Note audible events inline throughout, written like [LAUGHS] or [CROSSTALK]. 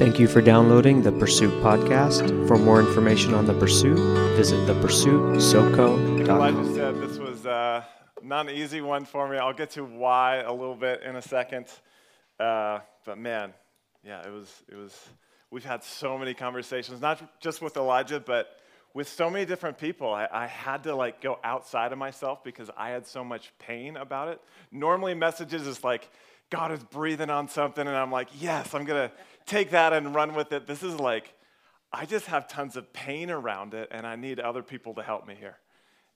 Thank you for downloading the Pursuit podcast. For more information on the Pursuit, visit thepursuitsoco.com. Elijah said this was uh, not an easy one for me. I'll get to why a little bit in a second. Uh, but man, yeah, it was, it was, we've had so many conversations, not just with Elijah, but with so many different people. I, I had to like go outside of myself because I had so much pain about it. Normally, messages is like, God is breathing on something, and I'm like, yes, I'm gonna take that and run with it. This is like, I just have tons of pain around it, and I need other people to help me here.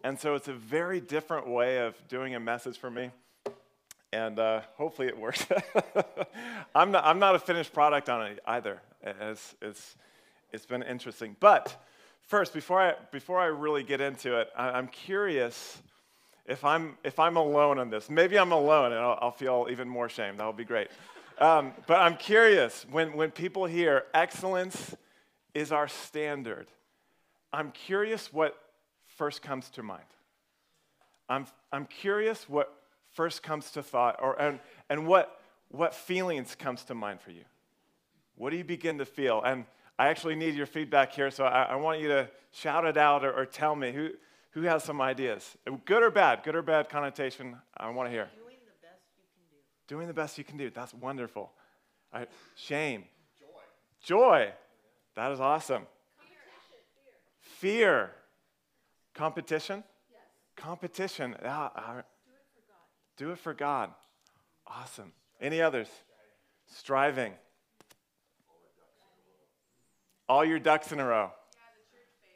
And so it's a very different way of doing a message for me. And uh, hopefully it works. [LAUGHS] I'm, not, I'm not a finished product on it either. It's, it's, it's been interesting. But first, before I, before I really get into it, I, I'm curious if I'm, if I'm alone on this. Maybe I'm alone and I'll, I'll feel even more shame. That would be great. Um, but I'm curious when, when people hear excellence is our standard, I'm curious what first comes to mind. I'm, I'm curious what first comes to thought or, and, and what, what feelings comes to mind for you. What do you begin to feel? And I actually need your feedback here, so I, I want you to shout it out or, or tell me who, who has some ideas? Good or bad? Good or bad connotation? I want to hear. Doing the best you can do. Doing the best you can do. That's wonderful. Right. Shame. Joy. Joy. That is awesome. Fear. Fear. Competition? Yes. Competition. Ah, ah, Do it for God. do it for God. Awesome. Any others? Striving. All your ducks in a row. Yeah, the, church yeah.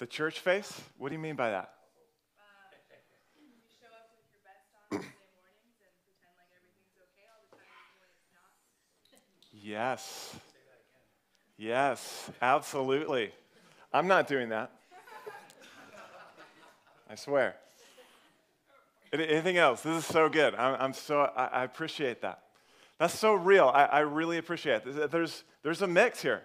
The church face? What do you mean by that? You show up with your best on Sunday mornings and pretend like everything's okay all the time, even when it's not. Yes. Yes, absolutely. I'm not doing that. I swear. Anything else? This is so good. I'm, I'm so, I, appreciate that. That's so real. I, I really appreciate it. There's, there's a mix here.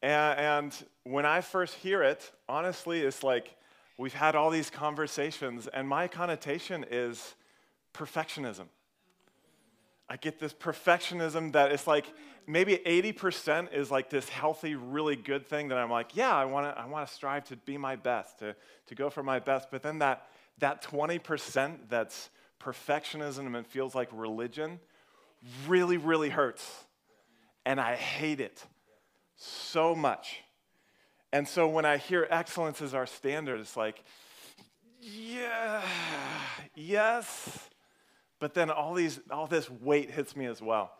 And, and when I first hear it, honestly, it's like we've had all these conversations, and my connotation is perfectionism. I get this perfectionism that it's like maybe 80% is like this healthy, really good thing that I'm like, yeah, I want to I wanna strive to be my best, to, to go for my best. But then that, that 20% that's perfectionism and feels like religion really, really hurts. And I hate it so much. And so when I hear excellence as our standard, it's like, yeah, yes, but then all, these, all this weight hits me as well.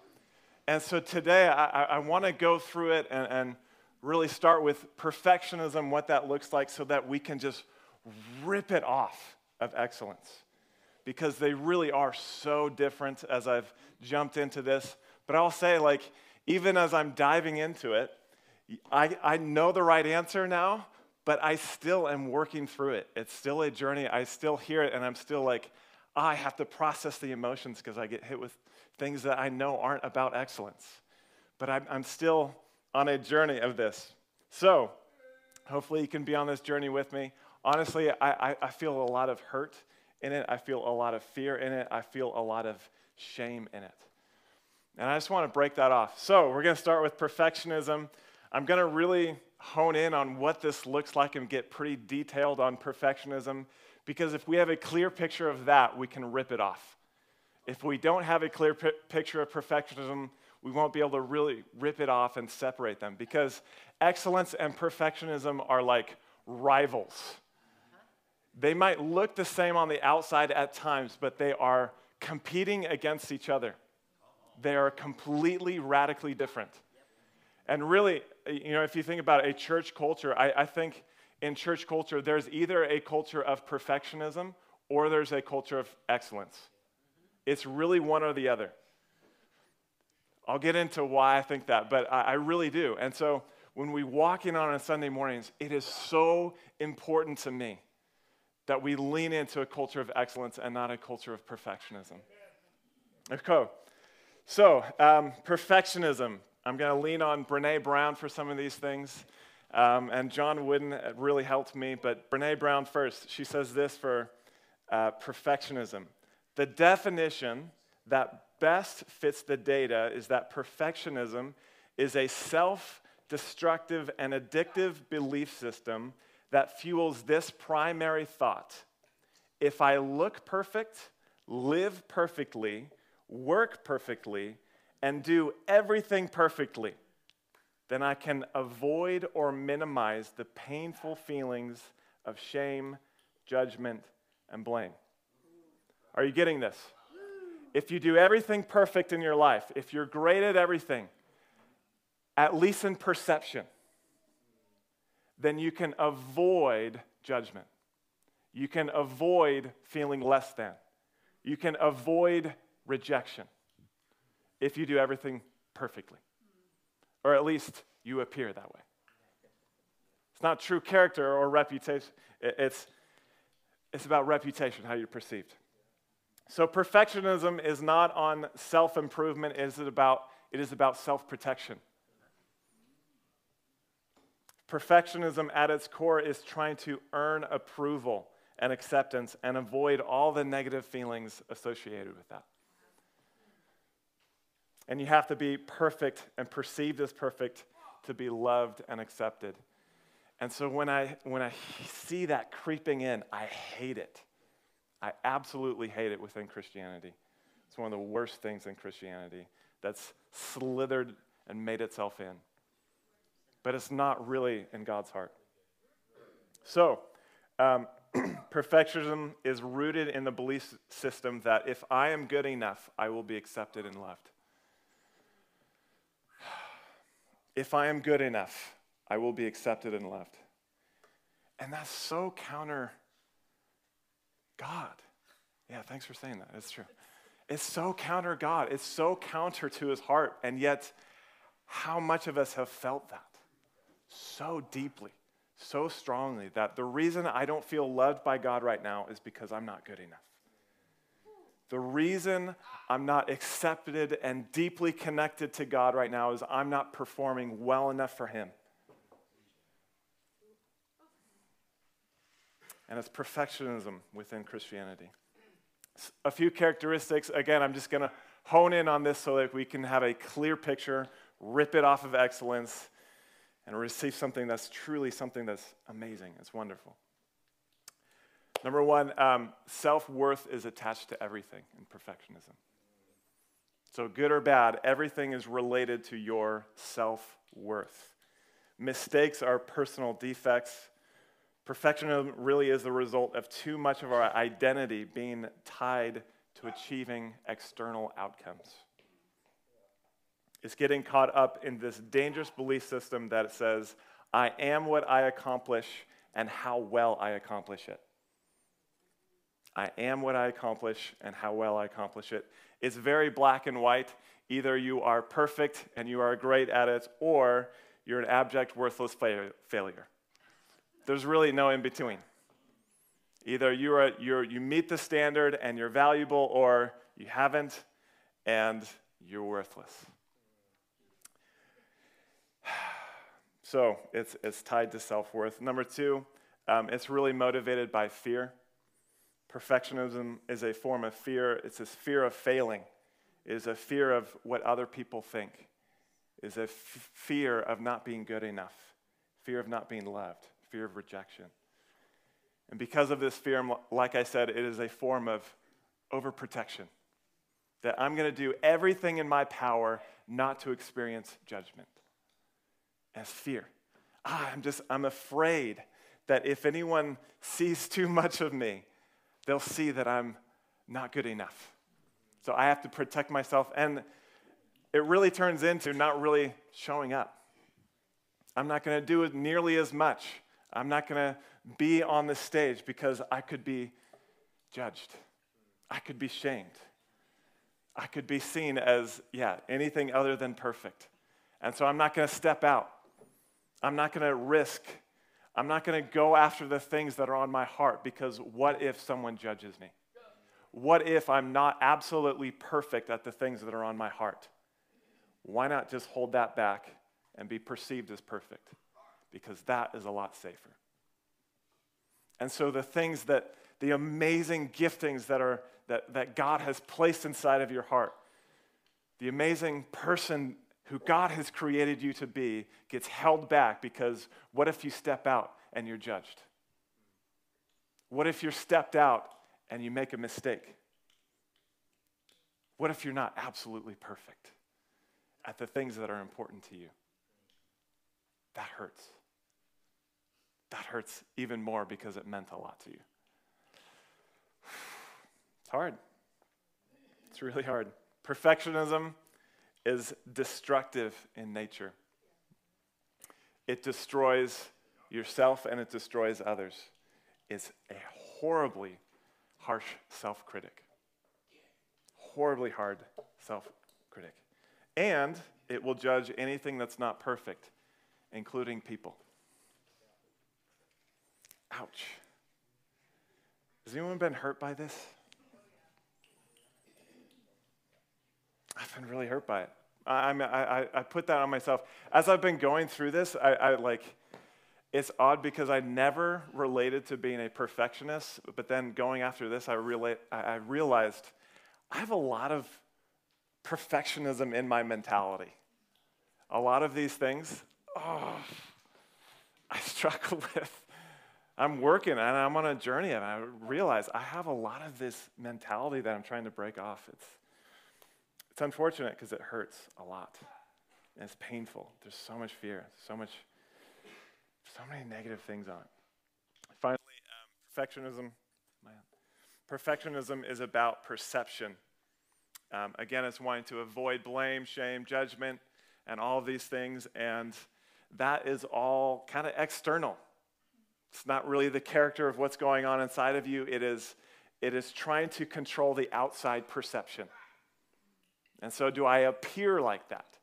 And so today I, I, want to go through it and, and really start with perfectionism, what that looks like, so that we can just rip it off of excellence. Because they really are so different as I've jumped into this. But I'll say, like, even as I'm diving into it, I, I know the right answer now, but I still am working through it. It's still a journey. I still hear it, and I'm still like, "Ah, I have to process the emotions because I get hit with things that I know aren't about excellence. But I'm, I'm still on a journey of this. So, hopefully, you can be on this journey with me. Honestly, I, I, I feel a lot of hurt in it. I feel a lot of fear in it. I feel a lot of shame in it. And I just want to break that off. So, we're going to start with perfectionism. I'm going to really hone in on what this looks like and get pretty detailed on perfectionism because if we have a clear picture of that, we can rip it off. If we don't have a clear pi- picture of perfectionism, we won't be able to really rip it off and separate them because excellence and perfectionism are like rivals. They might look the same on the outside at times, but they are competing against each other. They are completely radically different. And really, you know, if you think about a church culture, I, I think in church culture, there's either a culture of perfectionism or there's a culture of excellence. It's really one or the other. I'll get into why I think that, but I, I really do. And so when we walk in on Sunday mornings, it is so important to me that we lean into a culture of excellence and not a culture of perfectionism. Okay. So, um, perfectionism. I'm going to lean on Brene Brown for some of these things. Um, and John Wooden really helped me, but Brene Brown first. She says this for uh, perfectionism the definition that best fits the data is that perfectionism is a self destructive and addictive belief system that fuels this primary thought if I look perfect, live perfectly, work perfectly, and do everything perfectly, then I can avoid or minimize the painful feelings of shame, judgment, and blame. Are you getting this? If you do everything perfect in your life, if you're great at everything, at least in perception, then you can avoid judgment. You can avoid feeling less than. You can avoid rejection if you do everything perfectly. Or at least you appear that way. It's not true character or reputation, it's, it's about reputation, how you're perceived. So perfectionism is not on self-improvement, it is about, it is about self-protection. Perfectionism at its core is trying to earn approval and acceptance and avoid all the negative feelings associated with that. And you have to be perfect and perceived as perfect to be loved and accepted. And so when I, when I see that creeping in, I hate it. I absolutely hate it within Christianity. It's one of the worst things in Christianity that's slithered and made itself in. But it's not really in God's heart. So, um, [CLEARS THROAT] perfectionism is rooted in the belief system that if I am good enough, I will be accepted and loved. If I am good enough, I will be accepted and loved. And that's so counter God. Yeah, thanks for saying that. It's true. It's so counter God. It's so counter to his heart. And yet, how much of us have felt that so deeply? so strongly that the reason I don't feel loved by God right now is because I'm not good enough. The reason I'm not accepted and deeply connected to God right now is I'm not performing well enough for Him. And it's perfectionism within Christianity. A few characteristics, again, I'm just going to hone in on this so that we can have a clear picture, rip it off of excellence, and receive something that's truly something that's amazing. It's wonderful. Number one, um, self worth is attached to everything in perfectionism. So, good or bad, everything is related to your self worth. Mistakes are personal defects. Perfectionism really is the result of too much of our identity being tied to achieving external outcomes It's getting caught up in this dangerous belief system that says, I am what I accomplish and how well I accomplish it. I am what I accomplish and how well I accomplish it. It's very black and white. Either you are perfect and you are great at it, or you're an abject, worthless fa- failure. There's really no in between. Either you, are, you're, you meet the standard and you're valuable, or you haven't and you're worthless. [SIGHS] So it's, it's tied to self worth. Number two, um, it's really motivated by fear. Perfectionism is a form of fear. It's this fear of failing, it is a fear of what other people think, it is a f- fear of not being good enough, fear of not being loved, fear of rejection. And because of this fear, like I said, it is a form of overprotection. That I'm going to do everything in my power not to experience judgment as fear. Ah, I'm just, I'm afraid that if anyone sees too much of me, they'll see that I'm not good enough. So I have to protect myself. And it really turns into not really showing up. I'm not going to do nearly as much. I'm not going to be on the stage because I could be judged. I could be shamed. I could be seen as, yeah, anything other than perfect. And so I'm not going to step out. I'm not going to risk, I'm not going to go after the things that are on my heart because what if someone judges me? What if I'm not absolutely perfect at the things that are on my heart? Why not just hold that back and be perceived as perfect? Because that is a lot safer. And so the things that, the amazing giftings that, are, that, that God has placed inside of your heart, the amazing person who God has created you to be gets held back because what if you step out and you're judged? What if you're stepped out and you make a mistake? What if you're not absolutely perfect at the things that are important to you? That hurts. That hurts even more because it meant a lot to you. [SIGHS] It's hard. It's really hard. Perfectionism is destructive in nature. It destroys yourself and it destroys others. It's a horribly harsh self critic. Horribly hard self critic. And it will judge anything that's not perfect, including people. Ouch. Has anyone been hurt by this? Been really hurt by it. I, I, I, put that on myself. As I've been going through this, I, I like, it's odd because I never related to being a perfectionist, but then going after this, I, relate, I realized I have a lot of perfectionism in my mentality. A lot of these things, oh, I [LAUGHS] struggle with. I'm working and I'm on a journey, and I realize I have a lot of this mentality that I'm trying to break off. It's, it's unfortunate because it hurts a lot. And it's painful. There's so much fear, so much, so many negative things on it. Finally, um, perfectionism. Perfectionism is about perception. Um, again, it's wanting to avoid blame, shame, judgment, and all of these things. And that is all kind of external. It's not really the character of what's going on inside of you. It is, it is trying to control the outside perception. And so, do I appear like that?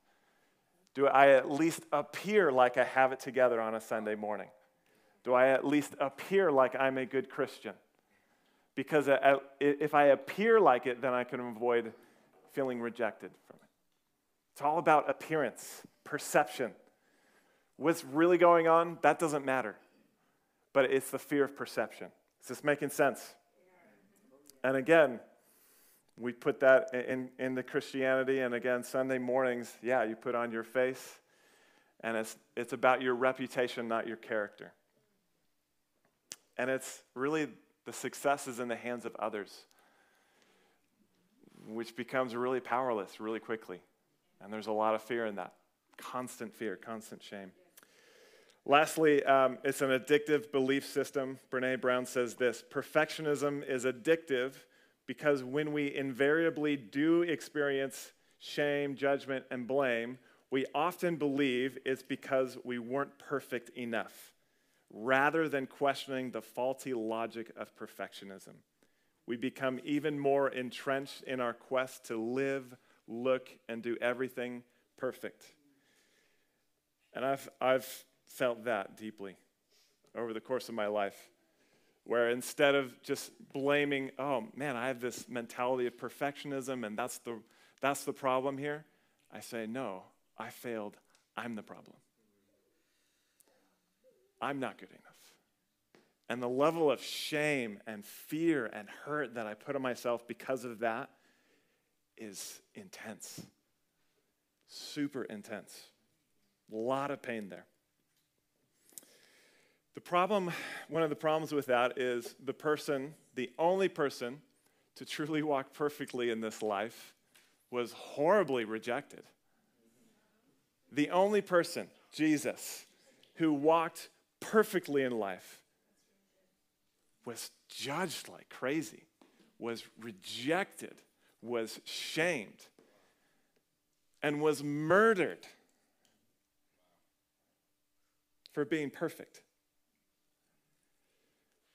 Do I at least appear like I have it together on a Sunday morning? Do I at least appear like I'm a good Christian? Because if I appear like it, then I can avoid feeling rejected from it. It's all about appearance, perception. What's really going on, that doesn't matter. But it's the fear of perception. Is this making sense? And again, we put that in, in the Christianity, and again, Sunday mornings, yeah, you put on your face, and it's, it's about your reputation, not your character. And it's really the success is in the hands of others, which becomes really powerless really quickly. And there's a lot of fear in that constant fear, constant shame. Lastly, um, it's an addictive belief system. Brene Brown says this perfectionism is addictive because when we invariably do experience shame, judgment, and blame, we often believe it's because we weren't perfect enough, rather than questioning the faulty logic of perfectionism. We become even more entrenched in our quest to live, look, and do everything perfect. And I've, I've felt that deeply over the course of my life where instead of just blaming, oh man, I have this mentality of perfectionism and that's the, that's the problem here, I say, no, I failed. I'm the problem. I'm not good enough. And the level of shame and fear and hurt that I put on myself because of that is intense. Super intense. A lot of pain there. The problem, one of the problems with that is the person, the only person to truly walk perfectly in this life was horribly rejected. The only person, Jesus, who walked perfectly in life was judged like crazy, was rejected, was shamed, and was murdered for being perfect.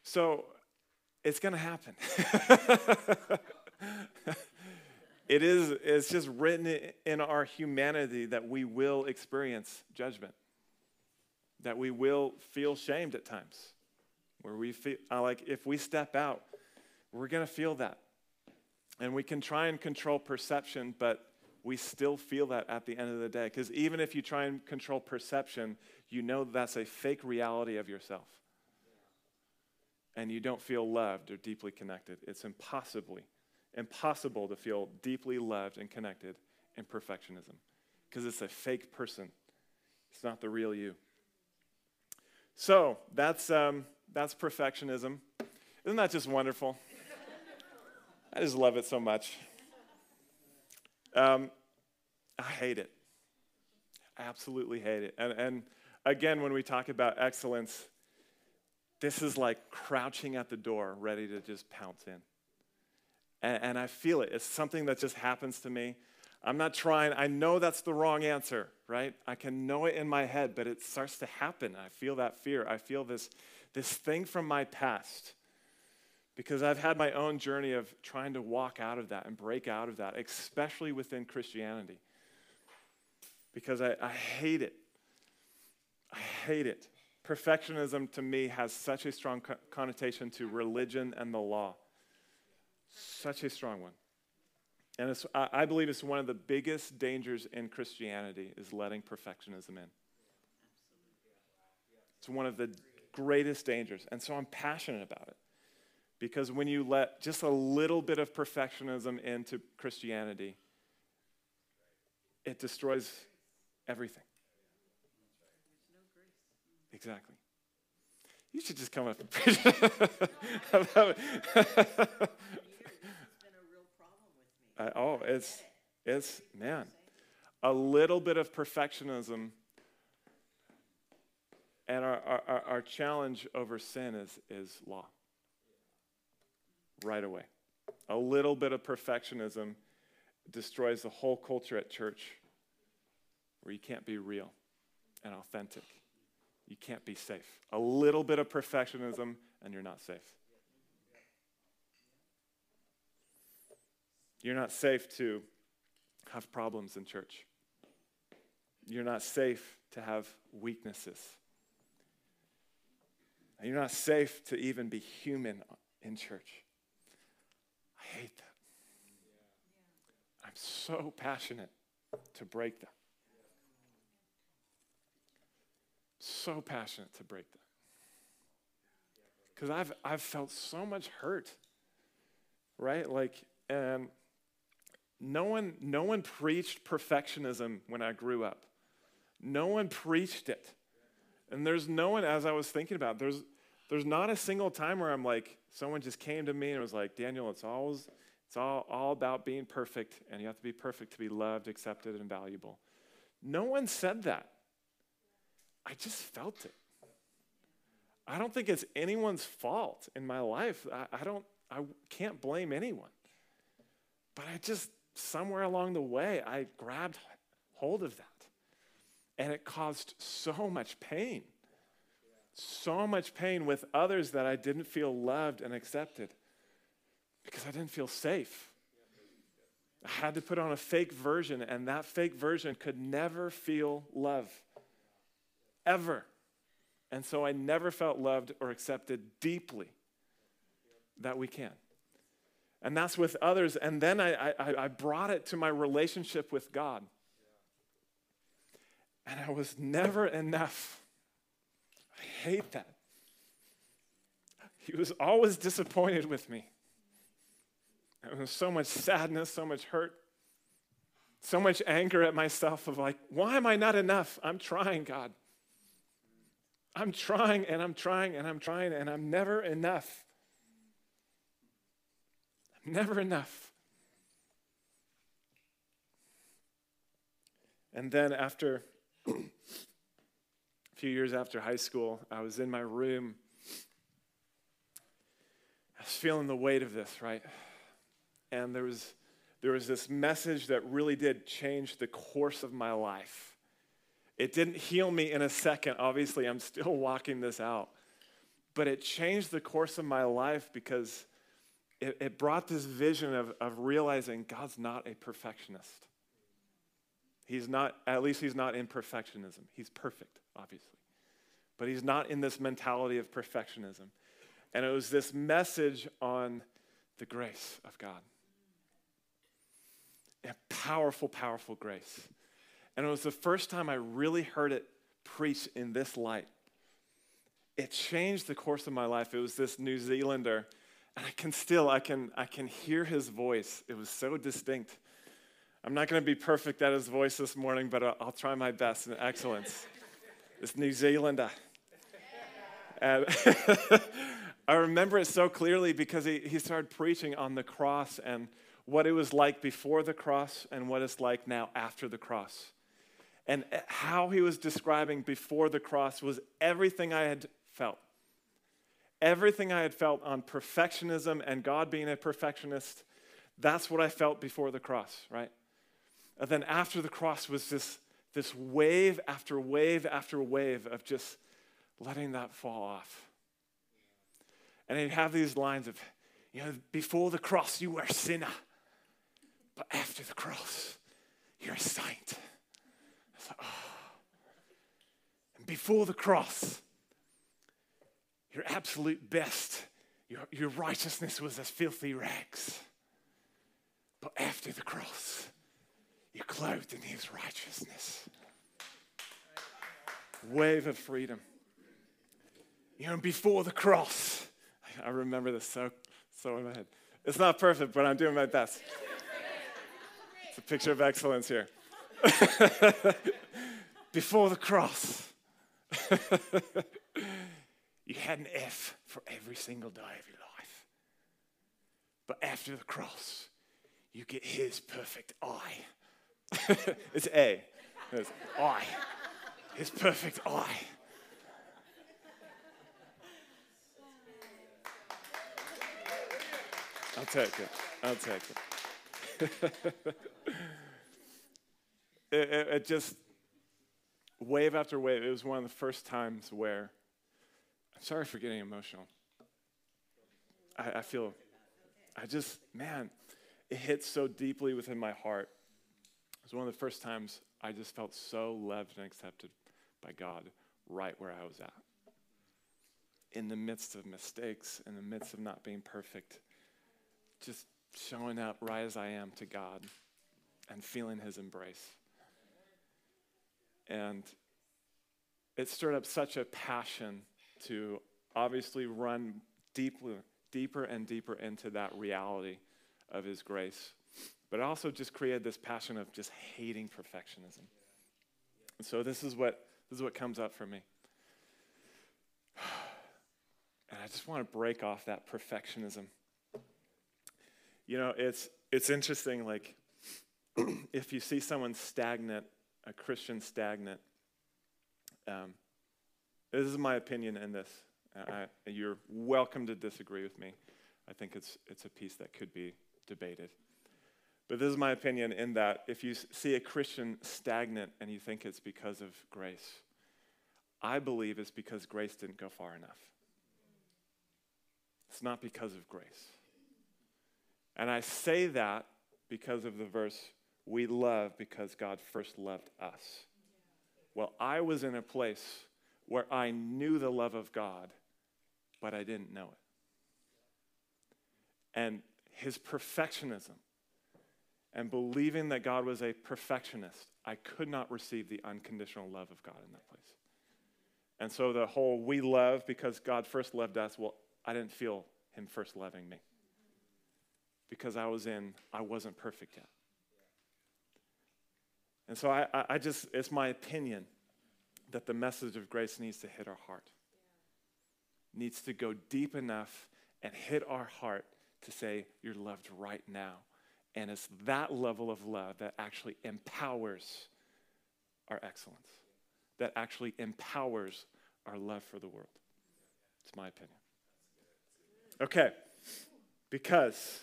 So it's going to happen. [LAUGHS] it is it's just written in our humanity that we will experience judgment. That we will feel shamed at times. Where we feel like if we step out, we're going to feel that. And we can try and control perception, but we still feel that at the end of the day. Because even if you try and control perception, you know that's a fake reality of yourself and you don't feel loved or deeply connected. It's impossibly, impossible to feel deeply loved and connected in perfectionism because it's a fake person. It's not the real you. So that's, um, that's perfectionism. Isn't that just wonderful? I just love it so much. Um, I hate it. I absolutely hate it. And, and again, when we talk about excellence, this is like crouching at the door, ready to just pounce in. And, and I feel it. It's something that just happens to me. I'm not trying. I know that's the wrong answer, right? I can know it in my head, but it starts to happen. I feel that fear. I feel this, this thing from my past because I've had my own journey of trying to walk out of that and break out of that, especially within Christianity. Because I, I hate it. I hate it. Perfectionism to me has such a strong co- connotation to religion and the law. Such a strong one. And I, I believe it's one of the biggest dangers in Christianity is letting perfectionism in. It's one of the greatest dangers. And so I'm passionate about it. Because when you let just a little bit of perfectionism into Christianity, it destroys everything. Exactly. You should just come up and preach. Uh, [LAUGHS] [LAUGHS] oh, it's, it's, man, a little bit of perfectionism. And our, our, our challenge over sin is, is law. Right away. A little bit of perfectionism destroys the whole culture at church where you can't be real and authentic. You can't be safe. A little bit of perfectionism and you're not safe. You're not safe to have problems in church. You're not safe to have weaknesses. And you're not safe to even be human in church. I hate that. I'm so passionate to break that. So passionate to break that. Because I've, I've felt so much hurt, right? Like, and no one, no one preached perfectionism when I grew up. No one preached it. And there's no one, as I was thinking about, there's, there's not a single time where I'm like, someone just came to me and was like, Daniel, it's always, it's all, all about being perfect, and you have to be perfect to be loved, accepted, and valuable. No one said that. I just felt it. I don't think it's anyone's fault in my life. I, I don't, I can't blame anyone. But I just, somewhere along the way, I grabbed hold of that. And it caused so much pain. So much pain with others that I didn't feel loved and accepted because I didn't feel safe. I had to put on a fake version, and that fake version could never feel love. Ever. And so I never felt loved or accepted deeply that we can and that's with others. And then I, I, I brought it to my relationship with God. And I was never enough. I hate that. He was always disappointed with me. There was so much sadness, so much hurt, so much anger at myself of like, why am I not enough? I'm trying, God. I'm trying and I'm trying and I'm trying and I'm never enough. I'm never enough. And then after [CLEARS THROAT] a few years after high school, I was in my room. I was feeling the weight of this, right? And there was there was this message that really did change the course of my life. It didn't heal me in a second. Obviously, I'm still [LAUGHS] walking this out. But it changed the course of my life because it, it brought this vision of, of realizing God's not a perfectionist. He's not, at least he's not in perfectionism. He's perfect, obviously. But he's not in this mentality of perfectionism. And it was this message on the grace of God. A powerful, powerful grace. And it was the first time I really heard it preached in this light. It changed the course of my life. It was this New Zealander and I can still, I can, I can hear his voice. It was so distinct. I'm not going to be perfect at his voice this morning, but I'll, I'll try my best in excellence. It's New Zealander. And [LAUGHS] I remember it so clearly because he, he started preaching on the cross and what it was like before the cross and what it's like now after the cross. And how he was describing before the cross was everything I had felt. Everything I had felt on perfectionism and God being a perfectionist, that's what I felt before the cross, right? And then after the cross was this, this wave after wave after wave of just letting that fall off. And he'd have these lines of, you know, before the cross you were a sinner, but after the cross you're a saint. Oh. [SIGHS] And before the cross, your absolute best, your, your righteousness was as filthy rags. But after the cross, you're clothed in his righteousness. Wave of freedom. You know, before the cross, I remember this so, so in my head. It's not perfect, but I'm doing my best. It's a picture of excellence here. [LAUGHS] before the cross, [LAUGHS] you had an F for every single day of your life. But after the cross, you get his perfect I. [LAUGHS] it's A. It's I. His perfect I. I'll take it. I'll take it. It, it, just, wave after wave, it was one of the first times where, I'm sorry for getting emotional. I, I feel, I just, man, it hit so deeply within my heart. It was one of the first times I just felt so loved and accepted by God right where I was at. In the midst of mistakes, in the midst of not being perfect, just showing up right as I am to God and feeling His embrace. And it stirred up such a passion to obviously run deeper, deeper and deeper into that reality of His grace. But it also just created this passion of just hating perfectionism. And so this is what this is what comes up for me. [SIGHS] And I just want to break off that perfectionism you know, it's, it's interesting, like, [CLEARS THROAT] if you see someone stagnant, a Christian stagnant, um, this is my opinion in this. I, you're welcome to disagree with me. I think it's, it's a piece that could be debated. But this is my opinion in that if you see a Christian stagnant and you think it's because of grace, I believe it's because grace didn't go far enough. It's not because of grace. And I say that because of the verse, we love because God first loved us. Well, I was in a place where I knew the love of God, but I didn't know it. And his perfectionism and believing that God was a perfectionist, I could not receive the unconditional love of God in that place. And so the whole we love because God first loved us, well, I didn't feel him first loving me because I was in, I wasn't perfect yet. And so I, I just, it's my opinion that the message of grace needs to hit our heart, needs to go deep enough and hit our heart to say, You're loved right now. And it's that level of love that actually empowers our excellence, that actually empowers our love for the world. It's my opinion. Okay, because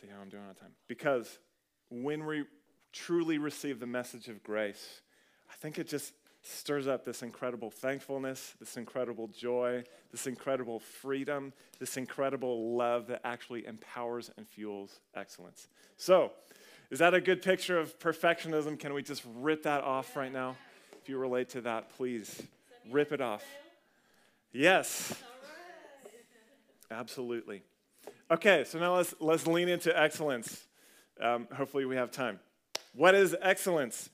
See how I'm doing on time. Because when we truly receive the message of grace, I think it just stirs up this incredible thankfulness, this incredible joy, this incredible freedom, this incredible love that actually empowers and fuels excellence. So, is that a good picture of perfectionism? Can we just rip that off right now? If you relate to that, please rip it off. Yes. Absolutely. Okay, so now let's, let's lean into excellence. Um, hopefully, we have time. What is excellence?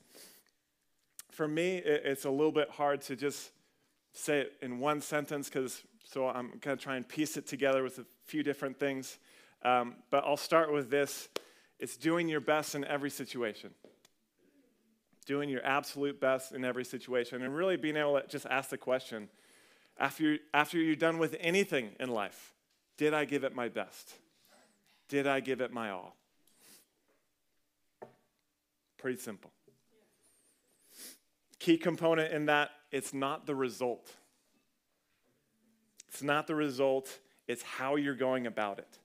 For me, it's a little bit hard to just say it in one sentence because so I'm going to try and piece it together with a few different things. Um, but I'll start with this. it's doing your best in every situation. Doing your absolute best in every situation. And really being able to just ask the question after, after you're done with anything in life, did I give it my best? Did I give it my all? Pretty simple. Key component in that, it's not the result. It's not the result, it's how you're going about it.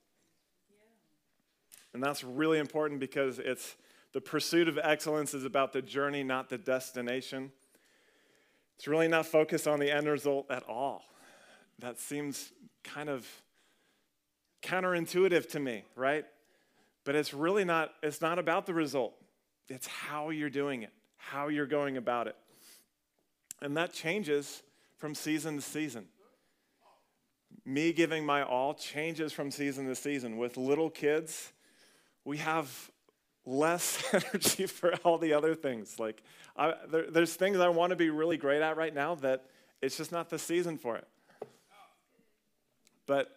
And that's really important because it's the pursuit of excellence is about the journey, not the destination. It's really not focused on the end result at all. That seems kind of counterintuitive to me, right? But it's really not it's not about the result. It's how you're doing it, how you're going about it. And that changes from season to season. Me giving my all changes from season to season. With little kids, we have less [LAUGHS] energy for all the other things. Like, I, there, there's things I want to be really great at right now that it's just not the season for it. But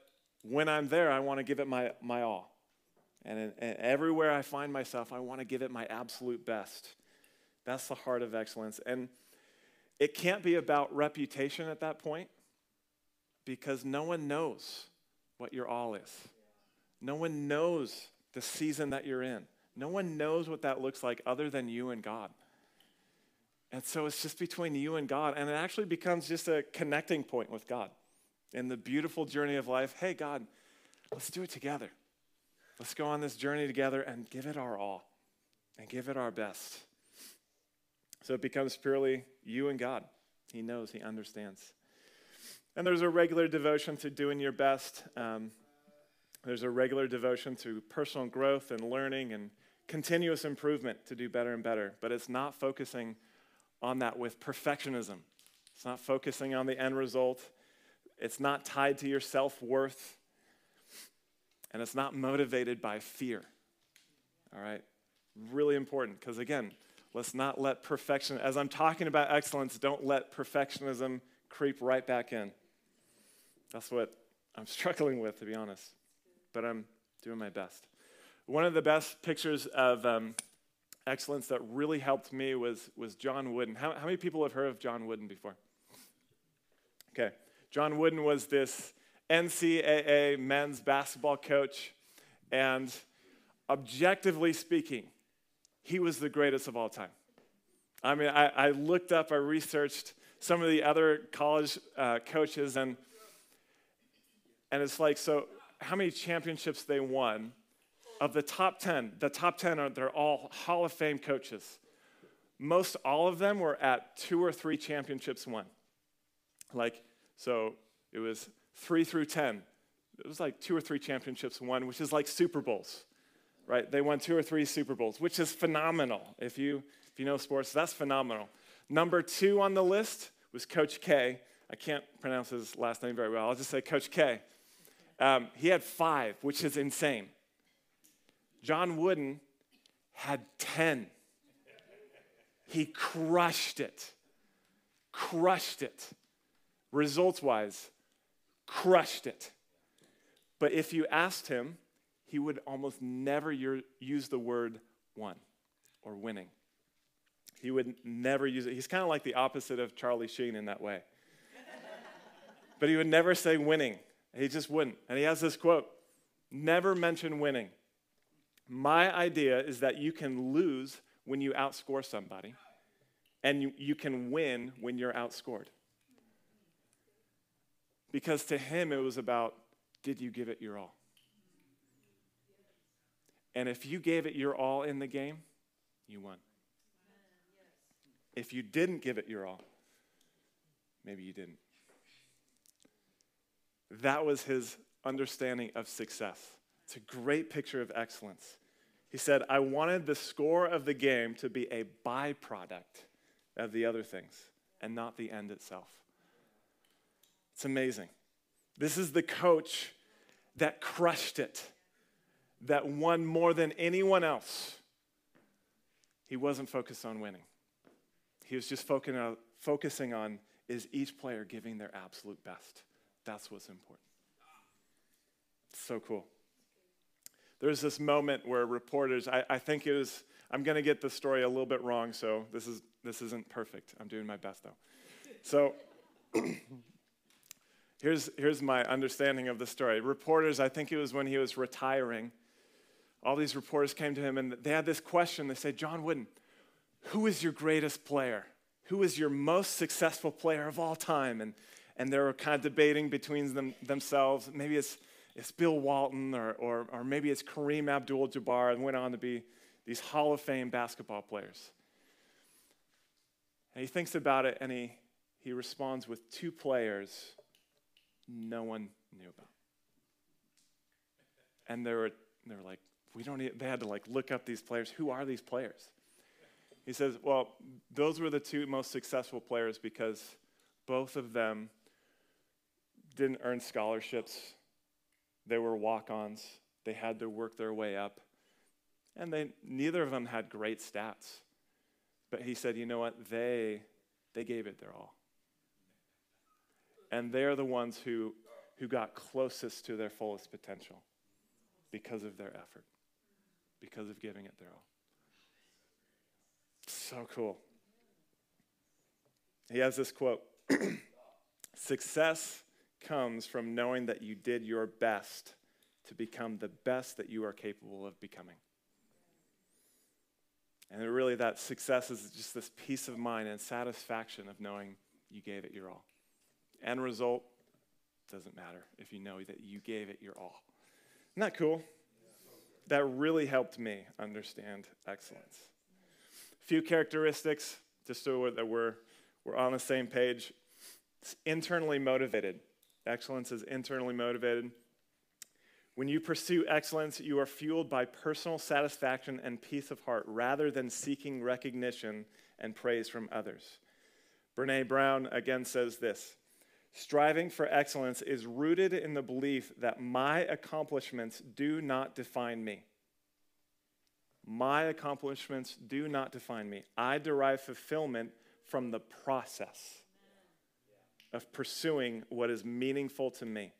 when I'm there, I want to give it my, my all. And, and everywhere I find myself, I want to give it my absolute best. That's the heart of excellence. And it can't be about reputation at that point because no one knows what your all is. No one knows the season that you're in. No one knows what that looks like other than you and God. And so it's just between you and God, and it actually becomes just a connecting point with God in the beautiful journey of life. Hey, God, let's do it together. Let's go on this journey together and give it our all and give it our best. So it becomes purely you and God. He knows, He understands. And there's a regular devotion to doing your best. Um, there's a regular devotion to personal growth and learning and continuous improvement to do better and better. But it's not focusing on that with perfectionism. It's not focusing on the end result. It's not tied to your self worth. And it's not motivated by fear. All right? Really important because, again, let's not let perfection, as I'm talking about excellence, don't let perfectionism creep right back in. That's what I'm [LAUGHS] struggling with, to be honest. But I'm doing my best. One of the best pictures of um, excellence that really helped me was, was John Wooden. How, how many people have heard of John Wooden before? Okay. John Wooden was this NCAA men's basketball coach, and objectively speaking, he was the greatest of all time. I mean, I, I looked up, I researched some of the other college uh, coaches, and, and it's like, so how many championships they won? Of the top 10, the top 10 are they're all Hall of Fame coaches. Most all of them were at two or three championships won. Like, so it was three through 10. It was like two or three championships won, which is like Super Bowls, right? They won two or three Super Bowls, which is phenomenal. If you, if you know sports, that's phenomenal. Number two on the list was Coach K. I can't pronounce his last name very well. I'll just say Coach K. Um, he had five, which is insane. John Wooden had 10. He crushed it. Crushed it. Results wise, crushed it. But if you asked him, he would almost never use the word won or winning. He would never use it. He's kind of like the opposite of Charlie Sheen in that way. [LAUGHS] but he would never say winning. He just wouldn't. And he has this quote never mention winning. My idea is that you can lose when you outscore somebody, and you, you can win when you're outscored. Because to him, it was about did you give it your all? And if you gave it your all in the game, you won. If you didn't give it your all, maybe you didn't. That was his understanding of success. It's a great picture of excellence. He said, I wanted the score of the game to be a byproduct of the other things and not the end itself. It's amazing. This is the coach that crushed it, that won more than anyone else. He wasn't focused on winning, he was just uh, focusing on is each player giving their absolute best. That's what's important. so cool. there's this moment where reporters, I, I think it was, I'm going to get the story a little bit wrong, so this, is, this isn't perfect. I'm doing my best, though. So [CLEARS THROAT] here's, here's my understanding of the story. Reporters, I think it was when he was retiring, all these reporters came to him and they had this question. They said, John Wooden, who is your greatest player? Who is your most successful player of all time? And, and they were kind of debating between them, themselves. Maybe it's, it's Bill Walton or, or, or maybe it's Kareem Abdul Jabbar and went on to be these Hall of Fame basketball players. And he thinks about it and he, he responds with two players no one knew about. And they were, they were like, we don't need, they had to like look up these players. Who are these players? He says, well, those were the two most successful players because both of them didn't earn scholarships. They were walk ons. They had to work their way up. And they, neither of them had great stats. But he said, you know what? They, they gave it their all. And they're the ones who, who got closest to their fullest potential because of their effort, because of giving it their all. So cool. He has this quote [CLEARS THROAT] Success comes from knowing that you did your best to become the best that you are capable of becoming. And really, that success is just this peace of mind and satisfaction of knowing you gave it your all. End result doesn't matter if you know that you gave it your all. Isn't that cool? That really helped me understand excellence. A few characteristics, just so that we're, we're on the same page. It's internally motivated. Excellence is internally motivated. When you pursue excellence, you are fueled by personal satisfaction and peace of heart rather than seeking recognition and praise from others. Brene Brown again says this Striving for excellence is rooted in the belief that my accomplishments do not define me. My accomplishments do not define me. I derive fulfillment from the process of pursuing what is meaningful to me.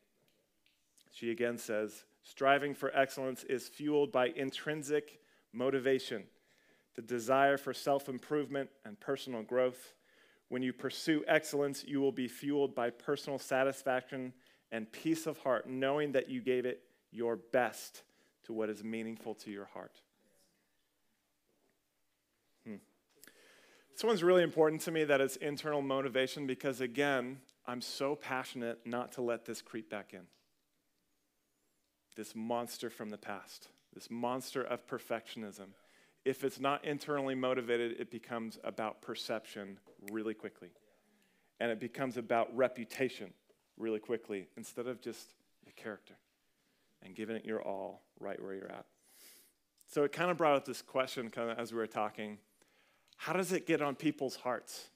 She again says, striving for excellence is fueled by intrinsic motivation, the desire for self improvement and personal growth. When you pursue excellence, you will be fueled by personal satisfaction and peace of heart, knowing that you gave it your best to what is meaningful to your heart. Hmm. This one's really important to me that it's internal motivation because, again, I'm so passionate not to let this creep back in this monster from the past, this monster of perfectionism. If it's not internally motivated, it becomes about perception really quickly. And it becomes about reputation really quickly instead of just your character and giving it your all right where you're at. So it kind of brought up this question kind of as we were talking how does it get on people's hearts?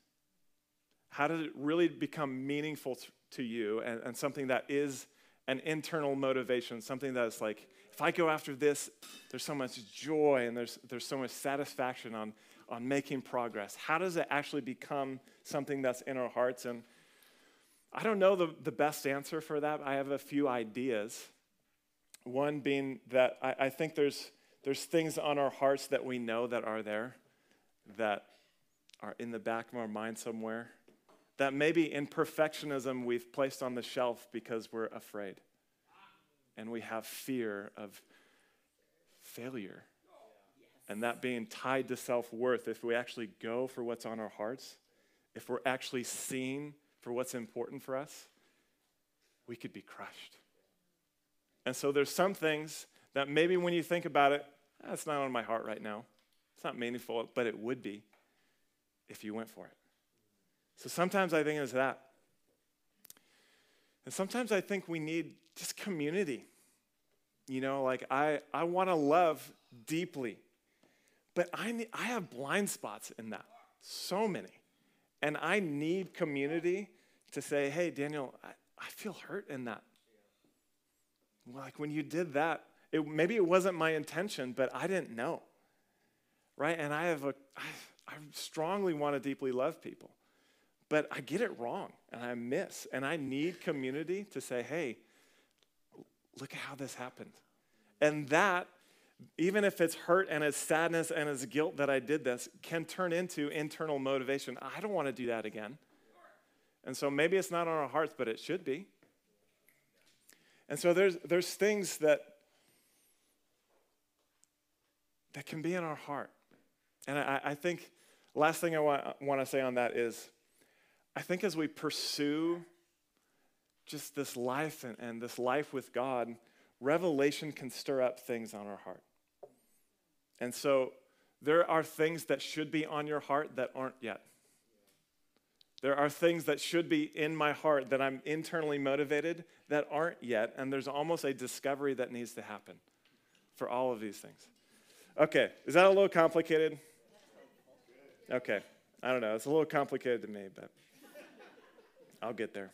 How does it really become meaningful to you and, and something that is an internal motivation, something that's like, if I go after this, there's so much joy and there's, there's so much satisfaction on, on making progress. How does it actually become something that's in our hearts? And I don't know the, the best answer for that. I have a few ideas. One being that I, I think there's, there's things on our hearts that we know that are there, that are in the back of our mind somewhere that maybe in perfectionism we've placed on the shelf because we're afraid. And we have fear of failure. And that being tied to self worth, if we actually go for what's on our hearts, if we're actually seen for what's important for us, we could be crushed. And so there's some things that maybe when you think about it, ah, that's not on my heart right now. It's not meaningful, but it would be if you went for it. So sometimes I think it's that. And sometimes I think we need just community. You know, like I, I want to love deeply, but I, need, I have blind spots in that, so many. And I need community to say, hey, Daniel, I, I feel hurt in that. Like when you did that, it, maybe it wasn't my intention, but I didn't know. Right? And I have a, I, I strongly want to deeply love people. But I get it wrong and I miss. And I need community to say, hey, look at how this happened. And that even if it's hurt and it's sadness and it's guilt that I did this, can turn into internal motivation. I don't want to do that again. And so maybe it's not on our hearts, but it should be. And so there's, there's things that, that can be in our heart. And I, I think, last thing I want, want to say on that is I think as we pursue just this life and, and this life with God, revelation can stir up things on our heart. And so there are things that should be on your heart that aren't yet. There are things that should be in my heart that I'm internally motivated that aren't yet, and there's almost a discovery that needs to happen for all of these things. Okay, is that a little complicated? Okay, I don't know. It's a little complicated to me, but I'll get there.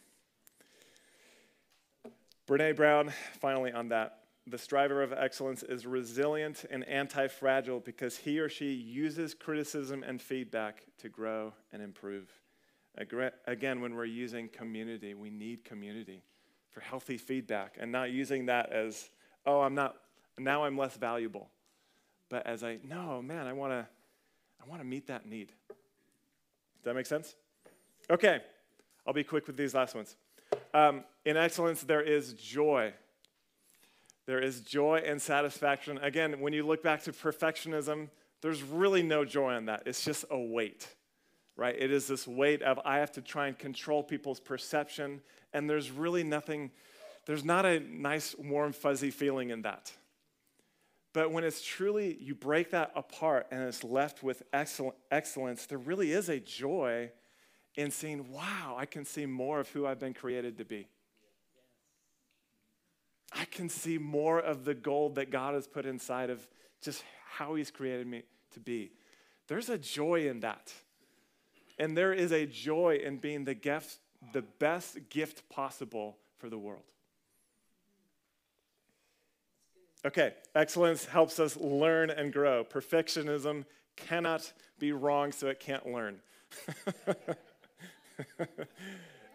Brene Brown, finally on that. The striver of excellence is resilient and anti fragile because he or she uses criticism and feedback to grow and improve. Again, when we're using community, we need community for healthy feedback and not using that as, oh, I'm not, now I'm less valuable. But as I, no, man, I want to, I want to meet that need. Does that make sense? Okay, I'll be quick with these last ones. Um, in excellence, there is joy. There is joy and satisfaction. Again, when you look back to perfectionism, there's really no joy in that. It's just a weight right? It is this weight of I have to try and control people's perception, and there's really nothing, there's not a nice, warm, fuzzy feeling in that. But when it's truly, you break that apart and it's left with excellence, there really is a joy in seeing, wow, I can see more of who I've been created to be. I can see more of the gold that God has put inside of just how He's created me to be. There's a joy in that. And there is a joy in being the, gift, the best gift possible for the world. Okay, excellence helps us learn and grow. Perfectionism cannot be wrong, so it can't learn. [LAUGHS] [LAUGHS]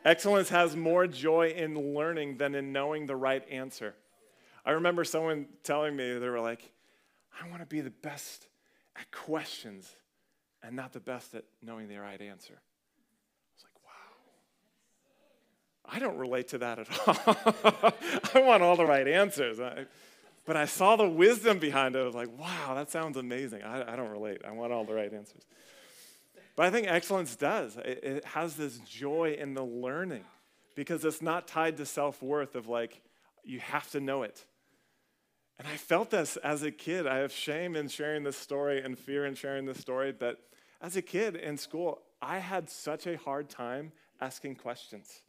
excellence has more joy in learning than in knowing the right answer. I remember someone telling me, they were like, I want to be the best at questions and not the best at knowing the right answer. I was like, wow. I don't relate to that at [LAUGHS] all. I want all the right answers. I, but I saw the wisdom behind it. I was like, wow, that sounds amazing. I, I don't relate. I want all the right answers. But I think excellence does. It, it has this joy in the learning because it's not tied to self worth of like, you have to know it. And I felt this as a kid. I have shame in sharing this story and fear in sharing this story, but as a kid in school, I had such a hard time asking questions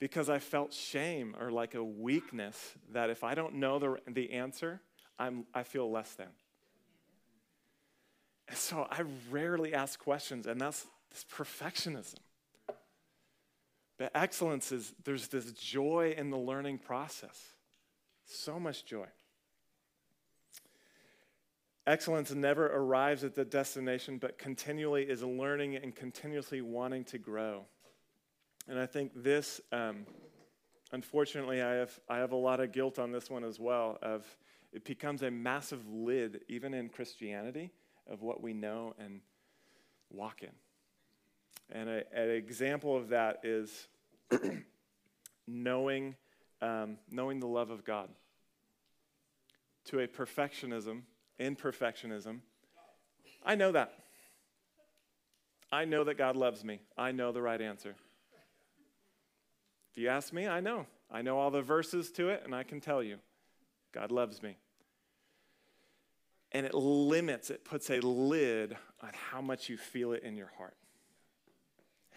because I felt shame or like a weakness that if I don't know the, the answer, I'm, I feel less than. And so I rarely ask questions, and that's this perfectionism. But excellence is there's this joy in the learning process. So much joy. Excellence never arrives at the destination, but continually is learning and continuously wanting to grow. And I think this, um, unfortunately, I have, I have a lot of guilt on this one as well. Of it becomes a massive lid, even in Christianity, of what we know and walk in. And a, an example of that is [CLEARS THROAT] knowing, um, knowing the love of God. To a perfectionism in perfectionism. I know that. I know that God loves me. I know the right answer. If you ask me, I know. I know all the verses to it, and I can tell you God loves me. And it limits, it puts a lid on how much you feel it in your heart,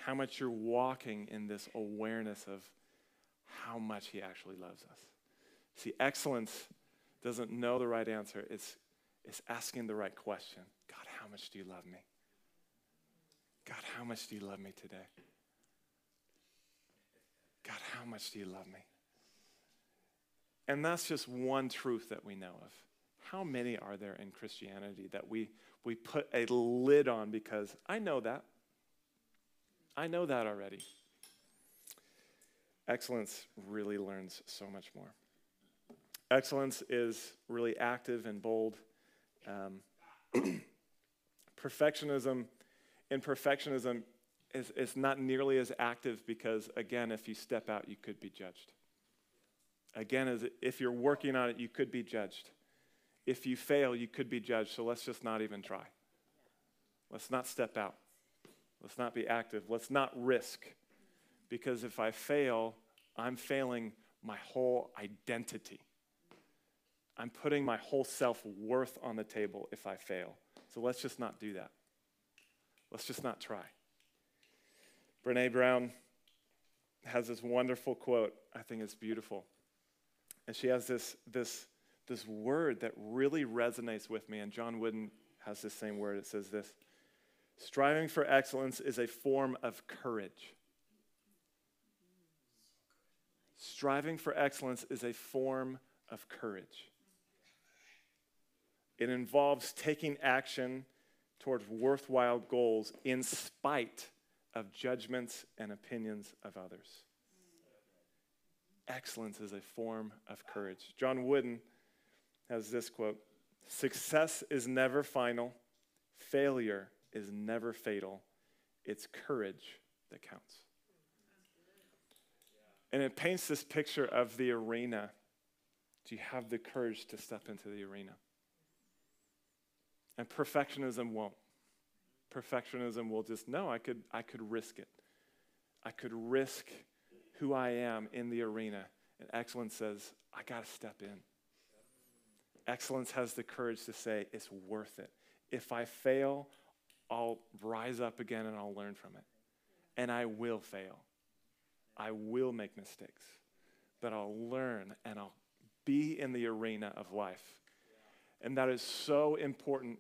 how much you're walking in this awareness of how much He actually loves us. See, excellence doesn't know the right answer, it's is asking the right question God, how much do you love me? God, how much do you love me today? God, how much do you love me? And that's just one truth that we know of. How many are there in Christianity that we, we put a lid on because I know that? I know that already. Excellence really learns so much more. Excellence is really active and bold. Um, [CLEARS THROAT] perfectionism, in perfectionism, is, is not nearly as active because, again, if you step out, you could be judged. Again, as if you're working on it, you could be judged. If you fail, you could be judged. So let's just not even try. Let's not step out. Let's not be active. Let's not risk. Because if I fail, I'm failing my whole identity. I'm putting my whole self worth on the table if I fail. So let's just not do that. Let's just not try. Brene Brown has this wonderful quote. I think it's beautiful. And she has this, this, this word that really resonates with me. And John Wooden has this same word. It says this Striving for excellence is a form of courage. Striving for excellence is a form of courage. It involves taking action towards worthwhile goals in spite of judgments and opinions of others. Excellence is a form of courage. John Wooden has this quote Success is never final, failure is never fatal. It's courage that counts. And it paints this picture of the arena. Do you have the courage to step into the arena? And perfectionism won't. Perfectionism will just, no, I could, I could risk it. I could risk who I am in the arena. And excellence says, I got to step in. Excellence has the courage to say, it's worth it. If I fail, I'll rise up again and I'll learn from it. And I will fail. I will make mistakes. But I'll learn and I'll be in the arena of life. And that is so important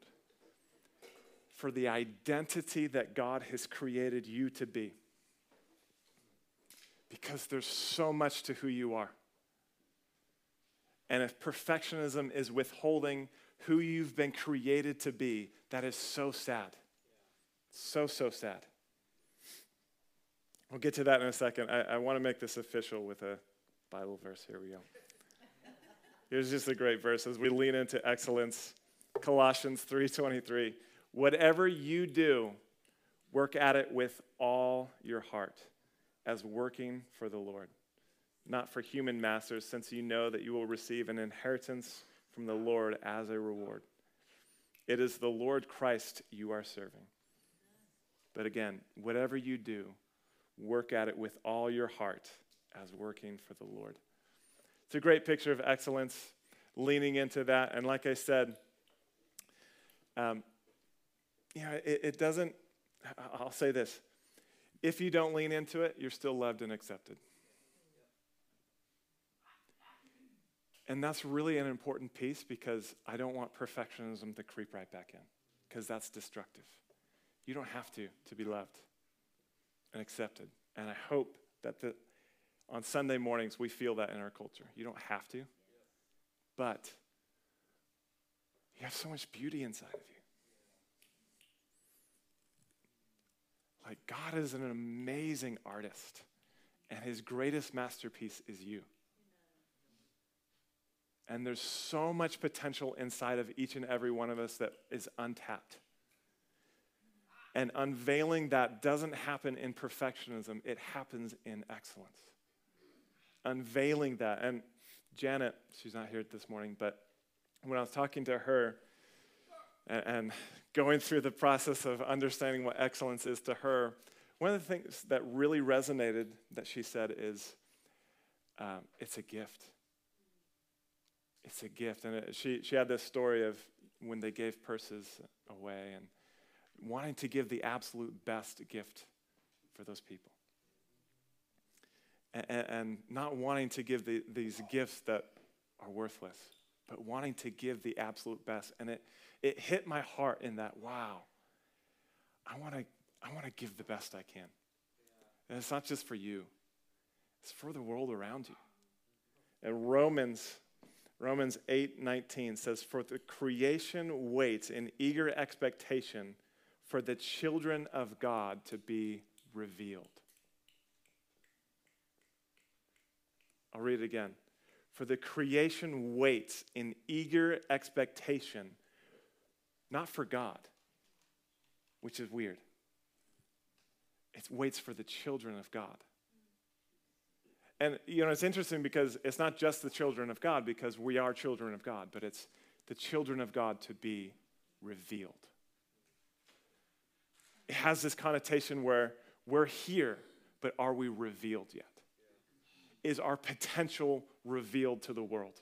for the identity that God has created you to be. Because there's so much to who you are. And if perfectionism is withholding who you've been created to be, that is so sad. So, so sad. We'll get to that in a second. I, I want to make this official with a Bible verse. Here we go. Here's just a great verse as we lean into excellence. Colossians 3:23. Whatever you do, work at it with all your heart, as working for the Lord, not for human masters, since you know that you will receive an inheritance from the Lord as a reward. It is the Lord Christ you are serving. But again, whatever you do, work at it with all your heart as working for the Lord. It's a great picture of excellence, leaning into that. And like I said, um, know, it, it doesn't, I'll say this if you don't lean into it, you're still loved and accepted. And that's really an important piece because I don't want perfectionism to creep right back in because that's destructive. You don't have to to be loved and accepted. And I hope that the, on Sunday mornings we feel that in our culture. You don't have to, but you have so much beauty inside of you. Like, God is an amazing artist, and his greatest masterpiece is you. And there's so much potential inside of each and every one of us that is untapped. And unveiling that doesn't happen in perfectionism, it happens in excellence. Unveiling that. And Janet, she's not here this morning, but when I was talking to her and, and going through the process of understanding what excellence is to her, one of the things that really resonated that she said is um, it's a gift. It's a gift. And it, she, she had this story of when they gave purses away and wanting to give the absolute best gift for those people. And, and not wanting to give the, these gifts that are worthless, but wanting to give the absolute best. And it, it hit my heart in that, wow, I want to I want to give the best I can. And it's not just for you, it's for the world around you. And Romans Romans 8 19 says, For the creation waits in eager expectation for the children of God to be revealed. I'll read it again. For the creation waits in eager expectation, not for God, which is weird. It waits for the children of God. And you know, it's interesting because it's not just the children of God, because we are children of God, but it's the children of God to be revealed. It has this connotation where we're here, but are we revealed yet? Is our potential revealed to the world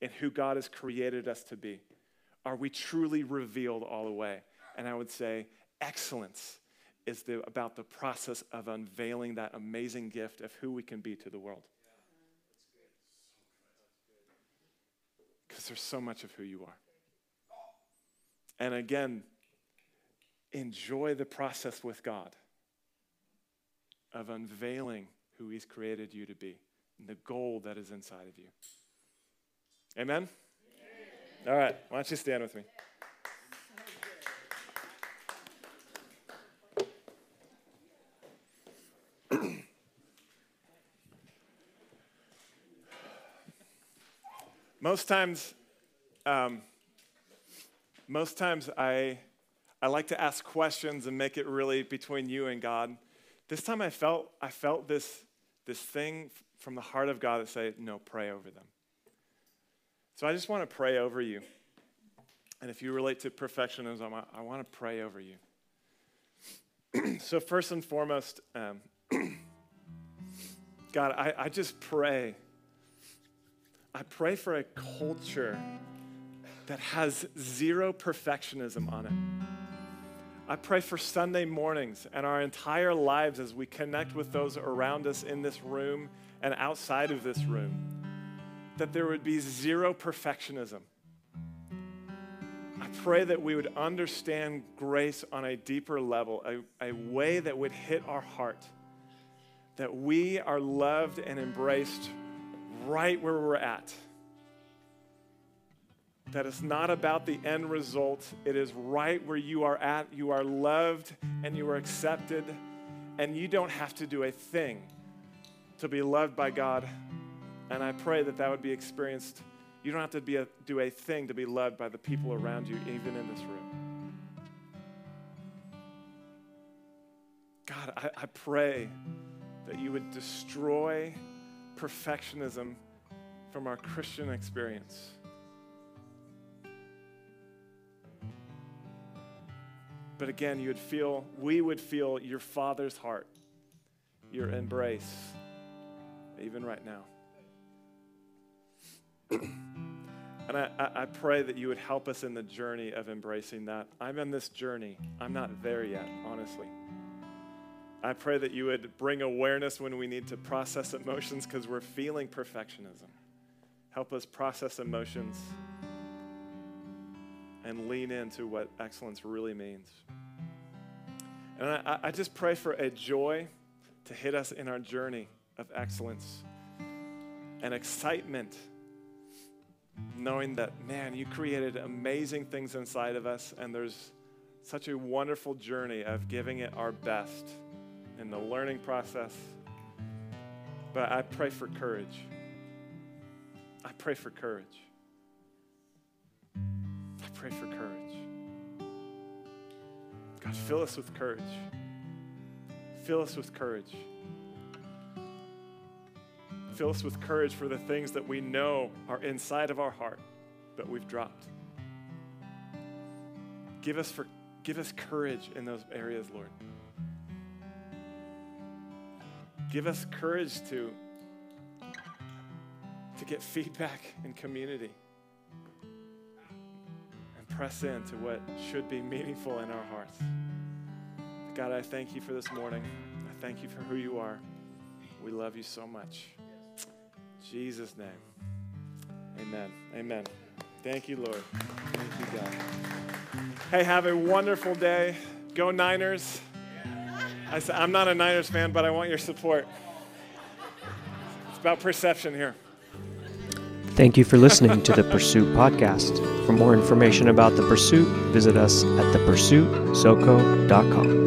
in who God has created us to be? Are we truly revealed all the way? And I would say excellence is the, about the process of unveiling that amazing gift of who we can be to the world. Because there's so much of who you are. And again, enjoy the process with God of unveiling who He's created you to be and the gold that is inside of you. Amen? All right, why don't you stand with me? Most times, um, most times I, I like to ask questions and make it really between you and God. This time I felt, I felt this, this thing from the heart of God that said, no, pray over them. So I just want to pray over you. And if you relate to perfectionism, I, I want to pray over you. [CLEARS THROAT] so, first and foremost, um, [CLEARS THROAT] God, I, I just pray. I pray for a culture that has zero perfectionism on it. I pray for Sunday mornings and our entire lives as we connect with those around us in this room and outside of this room, that there would be zero perfectionism. I pray that we would understand grace on a deeper level, a, a way that would hit our heart, that we are loved and embraced right where we're at. That it's not about the end result. It is right where you are at. You are loved and you are accepted, and you don't have to do a thing to be loved by God. And I pray that that would be experienced. You don't have to be a, do a thing to be loved by the people around you, even in this room. God, I, I pray that you would destroy perfectionism from our Christian experience. But again, you would feel, we would feel your Father's heart, your embrace, even right now. [CLEARS THROAT] and I, I pray that you would help us in the journey of embracing that. I'm in this journey, I'm not there yet, honestly. I pray that you would bring awareness when we need to process emotions because we're feeling perfectionism. Help us process emotions and lean into what excellence really means. And I, I, just pray for a joy to hit us in our journey of excellence and excitement, knowing that, man, you created amazing things inside of us, and there's such a wonderful journey of giving it our best in the learning process. But I pray for courage. I pray for courage. I pray for courage. God, fill us with courage. Fill us with courage. Fill us with courage for the things that we know are inside of our heart, but we've dropped. Give us, for, give us courage in those areas, Lord. Give us courage to, to get feedback in community and press into what should be meaningful in our hearts. God, I thank you for this morning. I thank you for who you are. We love you so much. In Jesus' name. Amen. Amen. Thank you, Lord. Thank you, God. Hey, have a wonderful day. Go Niners. I said, I'm not a Niners fan, but I want your support. It's about perception here. Thank you for listening to the Pursuit Podcast. For more information about The Pursuit, visit us at thepursuitsoco.com.